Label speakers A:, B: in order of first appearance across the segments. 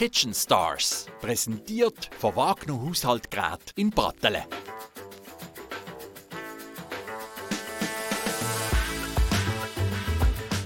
A: Kitchen Stars, präsentiert von Wagner Haushaltgerät in Brattelen.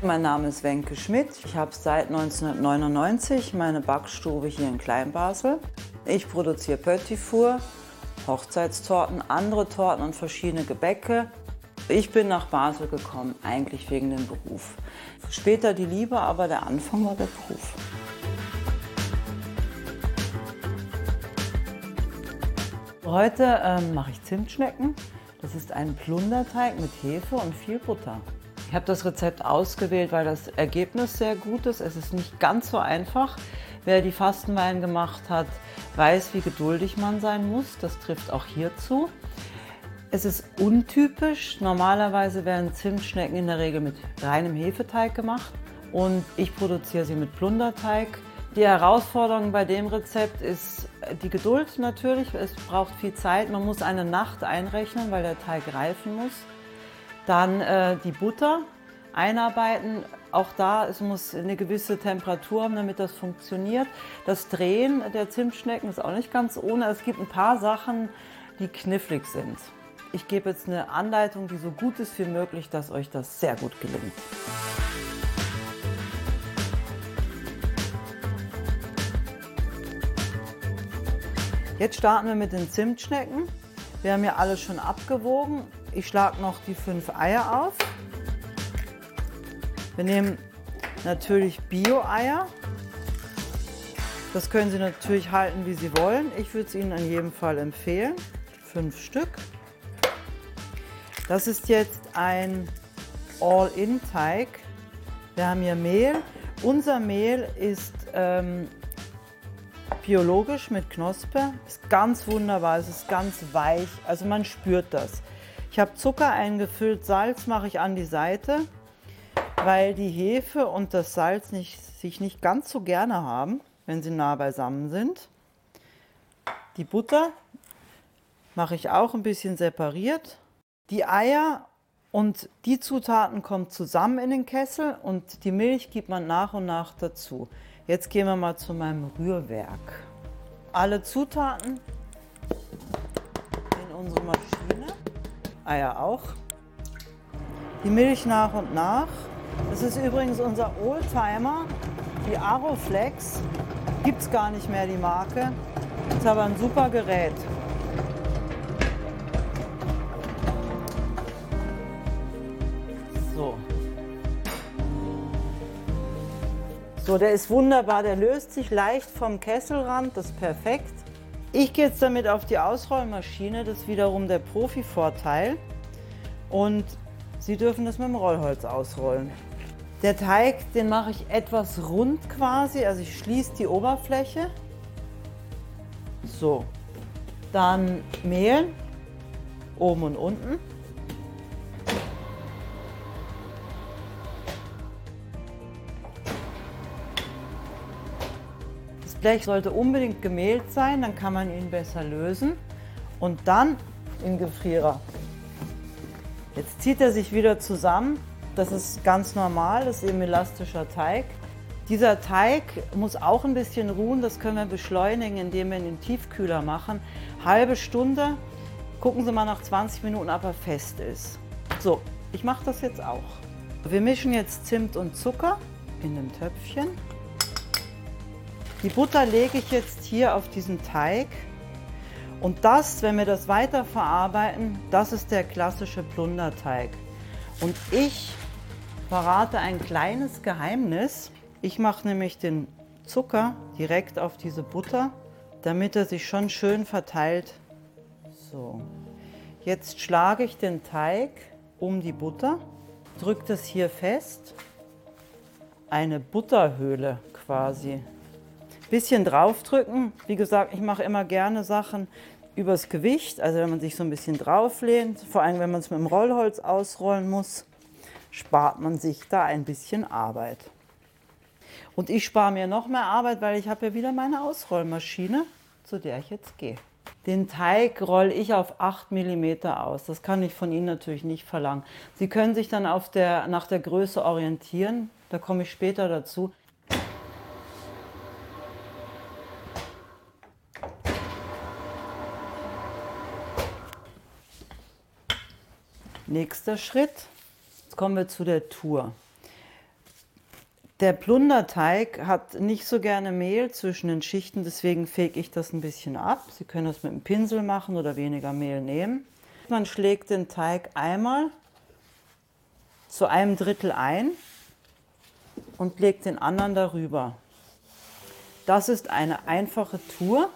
B: Mein Name ist Wenke Schmidt. Ich habe seit 1999 meine Backstube hier in Kleinbasel. Ich produziere Petit Hochzeitstorten, andere Torten und verschiedene Gebäcke. Ich bin nach Basel gekommen, eigentlich wegen dem Beruf. Später die Liebe, aber der Anfang war der Beruf. Heute ähm, mache ich Zimtschnecken. Das ist ein Plunderteig mit Hefe und viel Butter. Ich habe das Rezept ausgewählt, weil das Ergebnis sehr gut ist. Es ist nicht ganz so einfach. Wer die Fastenwein gemacht hat, weiß, wie geduldig man sein muss. Das trifft auch hierzu. Es ist untypisch. Normalerweise werden Zimtschnecken in der Regel mit reinem Hefeteig gemacht und ich produziere sie mit Plunderteig. Die Herausforderung bei dem Rezept ist die Geduld natürlich. Es braucht viel Zeit. Man muss eine Nacht einrechnen, weil der Teig reifen muss. Dann äh, die Butter einarbeiten. Auch da, es muss eine gewisse Temperatur haben, damit das funktioniert. Das Drehen der Zimtschnecken ist auch nicht ganz ohne. Es gibt ein paar Sachen, die knifflig sind. Ich gebe jetzt eine Anleitung, die so gut ist wie möglich, dass euch das sehr gut gelingt. Jetzt starten wir mit den Zimtschnecken. Wir haben ja alles schon abgewogen. Ich schlage noch die fünf Eier auf. Wir nehmen natürlich Bio-Eier. Das können Sie natürlich halten, wie Sie wollen. Ich würde es Ihnen in jedem Fall empfehlen. Fünf Stück. Das ist jetzt ein All-In-Teig. Wir haben hier Mehl. Unser Mehl ist ähm, biologisch mit Knospe. Ist ganz wunderbar, es ist ganz weich, also man spürt das. Ich habe Zucker eingefüllt, Salz mache ich an die Seite, weil die Hefe und das Salz nicht, sich nicht ganz so gerne haben, wenn sie nah beisammen sind. Die Butter mache ich auch ein bisschen separiert. Die Eier und die Zutaten kommen zusammen in den Kessel und die Milch gibt man nach und nach dazu. Jetzt gehen wir mal zu meinem Rührwerk. Alle Zutaten in unsere Maschine. Eier auch. Die Milch nach und nach. Das ist übrigens unser Oldtimer, die Aroflex. Gibt es gar nicht mehr, die Marke. Ist aber ein super Gerät. So, der ist wunderbar, der löst sich leicht vom Kesselrand, das ist perfekt. Ich gehe jetzt damit auf die Ausrollmaschine, das ist wiederum der Profi-Vorteil. Und Sie dürfen das mit dem Rollholz ausrollen. Der Teig, den mache ich etwas rund quasi, also ich schließe die Oberfläche. So, dann Mehl, oben und unten. Blech sollte unbedingt gemehlt sein, dann kann man ihn besser lösen. Und dann in Gefrierer. Jetzt zieht er sich wieder zusammen. Das ist ganz normal, das ist eben elastischer Teig. Dieser Teig muss auch ein bisschen ruhen, das können wir beschleunigen, indem wir ihn in Tiefkühler machen. Halbe Stunde, gucken Sie mal nach 20 Minuten, ob er fest ist. So, ich mache das jetzt auch. Wir mischen jetzt Zimt und Zucker in dem Töpfchen. Die Butter lege ich jetzt hier auf diesen Teig. Und das, wenn wir das weiter verarbeiten, das ist der klassische Plunderteig. Und ich verrate ein kleines Geheimnis. Ich mache nämlich den Zucker direkt auf diese Butter, damit er sich schon schön verteilt. So, jetzt schlage ich den Teig um die Butter, drücke das hier fest. Eine Butterhöhle quasi bisschen draufdrücken. Wie gesagt, ich mache immer gerne Sachen übers Gewicht, also wenn man sich so ein bisschen drauflehnt, vor allem wenn man es mit dem Rollholz ausrollen muss, spart man sich da ein bisschen Arbeit. Und ich spare mir noch mehr Arbeit, weil ich habe ja wieder meine Ausrollmaschine, zu der ich jetzt gehe. Den Teig rolle ich auf 8 mm aus. Das kann ich von Ihnen natürlich nicht verlangen. Sie können sich dann der, nach der Größe orientieren. Da komme ich später dazu. Nächster Schritt. Jetzt kommen wir zu der Tour. Der Plunderteig hat nicht so gerne Mehl zwischen den Schichten, deswegen fege ich das ein bisschen ab. Sie können das mit einem Pinsel machen oder weniger Mehl nehmen. Man schlägt den Teig einmal zu einem Drittel ein und legt den anderen darüber. Das ist eine einfache Tour.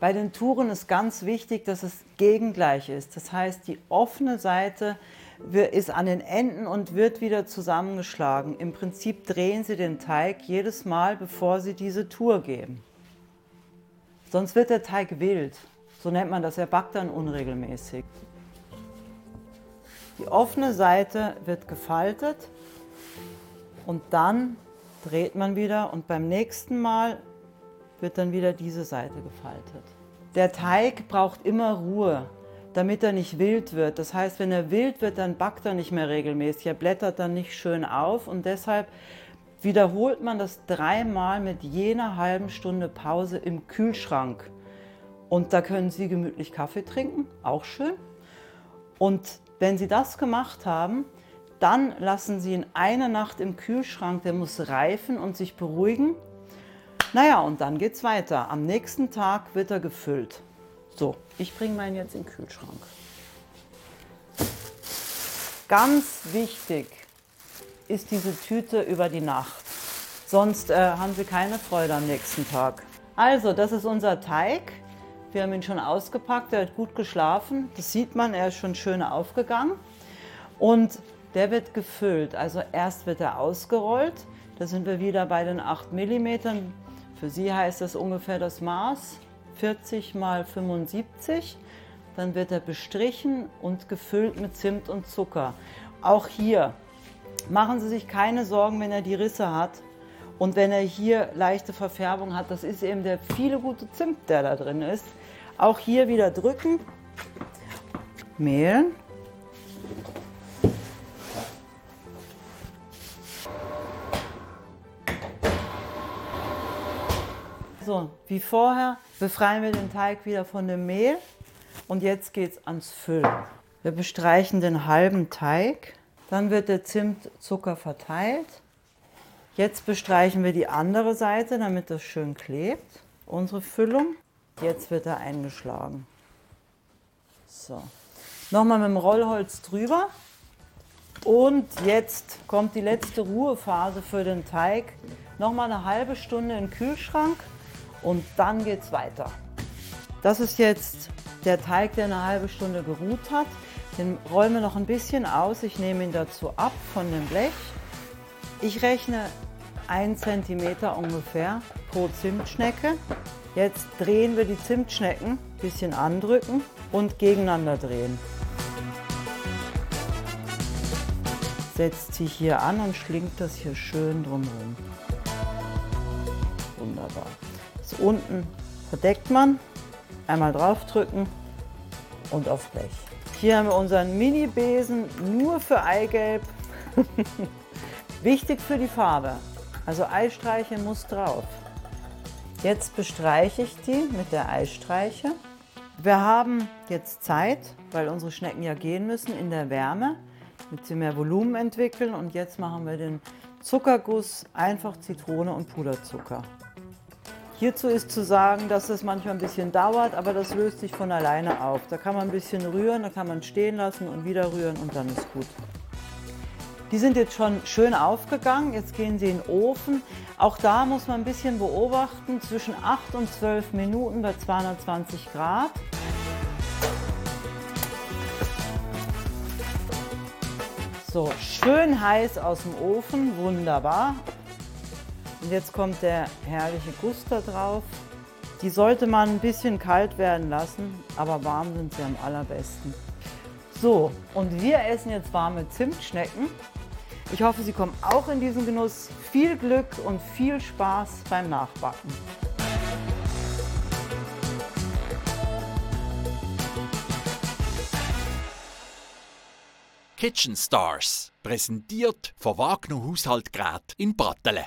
B: Bei den Touren ist ganz wichtig, dass es gegengleich ist. Das heißt, die offene Seite ist an den Enden und wird wieder zusammengeschlagen. Im Prinzip drehen Sie den Teig jedes Mal, bevor Sie diese Tour geben. Sonst wird der Teig wild. So nennt man das. Er backt dann unregelmäßig. Die offene Seite wird gefaltet und dann dreht man wieder und beim nächsten Mal wird dann wieder diese Seite gefaltet. Der Teig braucht immer Ruhe, damit er nicht wild wird. Das heißt, wenn er wild wird, dann backt er nicht mehr regelmäßig, er blättert dann nicht schön auf und deshalb wiederholt man das dreimal mit jener halben Stunde Pause im Kühlschrank. Und da können Sie gemütlich Kaffee trinken, auch schön. Und wenn Sie das gemacht haben, dann lassen Sie ihn eine Nacht im Kühlschrank, der muss reifen und sich beruhigen. Naja, und dann geht es weiter. Am nächsten Tag wird er gefüllt. So, ich bringe meinen jetzt in den Kühlschrank. Ganz wichtig ist diese Tüte über die Nacht. Sonst äh, haben Sie keine Freude am nächsten Tag. Also, das ist unser Teig. Wir haben ihn schon ausgepackt, er hat gut geschlafen. Das sieht man, er ist schon schön aufgegangen. Und der wird gefüllt. Also erst wird er ausgerollt. Da sind wir wieder bei den 8 mm. Für Sie heißt das ungefähr das Maß. 40 mal 75. Dann wird er bestrichen und gefüllt mit Zimt und Zucker. Auch hier machen Sie sich keine Sorgen, wenn er die Risse hat. Und wenn er hier leichte Verfärbung hat, das ist eben der viele gute Zimt, der da drin ist. Auch hier wieder drücken, mehlen So, wie vorher befreien wir den Teig wieder von dem Mehl und jetzt geht es ans Füllen. Wir bestreichen den halben Teig, dann wird der Zimtzucker verteilt. Jetzt bestreichen wir die andere Seite, damit das schön klebt, unsere Füllung. Jetzt wird er eingeschlagen. So, nochmal mit dem Rollholz drüber. Und jetzt kommt die letzte Ruhephase für den Teig. Nochmal eine halbe Stunde im Kühlschrank und dann geht es weiter. Das ist jetzt der Teig, der eine halbe Stunde geruht hat. Den rollen wir noch ein bisschen aus. Ich nehme ihn dazu ab von dem Blech. Ich rechne 1 cm ungefähr pro Zimtschnecke. Jetzt drehen wir die Zimtschnecken, ein bisschen andrücken und gegeneinander drehen. Setzt sie hier an und schlingt das hier schön drumherum. Wunderbar. Das unten verdeckt man, einmal draufdrücken und auf Blech. Hier haben wir unseren Mini-Besen nur für Eigelb. Wichtig für die Farbe. Also Eistreiche muss drauf. Jetzt bestreiche ich die mit der Eistreiche. Wir haben jetzt Zeit, weil unsere Schnecken ja gehen müssen in der Wärme, damit sie mehr Volumen entwickeln. Und jetzt machen wir den Zuckerguss, einfach Zitrone und Puderzucker. Hierzu ist zu sagen, dass es manchmal ein bisschen dauert, aber das löst sich von alleine auf. Da kann man ein bisschen rühren, da kann man stehen lassen und wieder rühren und dann ist gut. Die sind jetzt schon schön aufgegangen, jetzt gehen sie in den Ofen. Auch da muss man ein bisschen beobachten, zwischen 8 und 12 Minuten bei 220 Grad. So, schön heiß aus dem Ofen, wunderbar. Und jetzt kommt der herrliche Guss da drauf. Die sollte man ein bisschen kalt werden lassen, aber warm sind sie am allerbesten. So, und wir essen jetzt warme Zimtschnecken. Ich hoffe, Sie kommen auch in diesen Genuss. Viel Glück und viel Spaß beim Nachbacken.
A: Kitchen Stars, präsentiert von Wagner Haushaltgerät in Brattelen.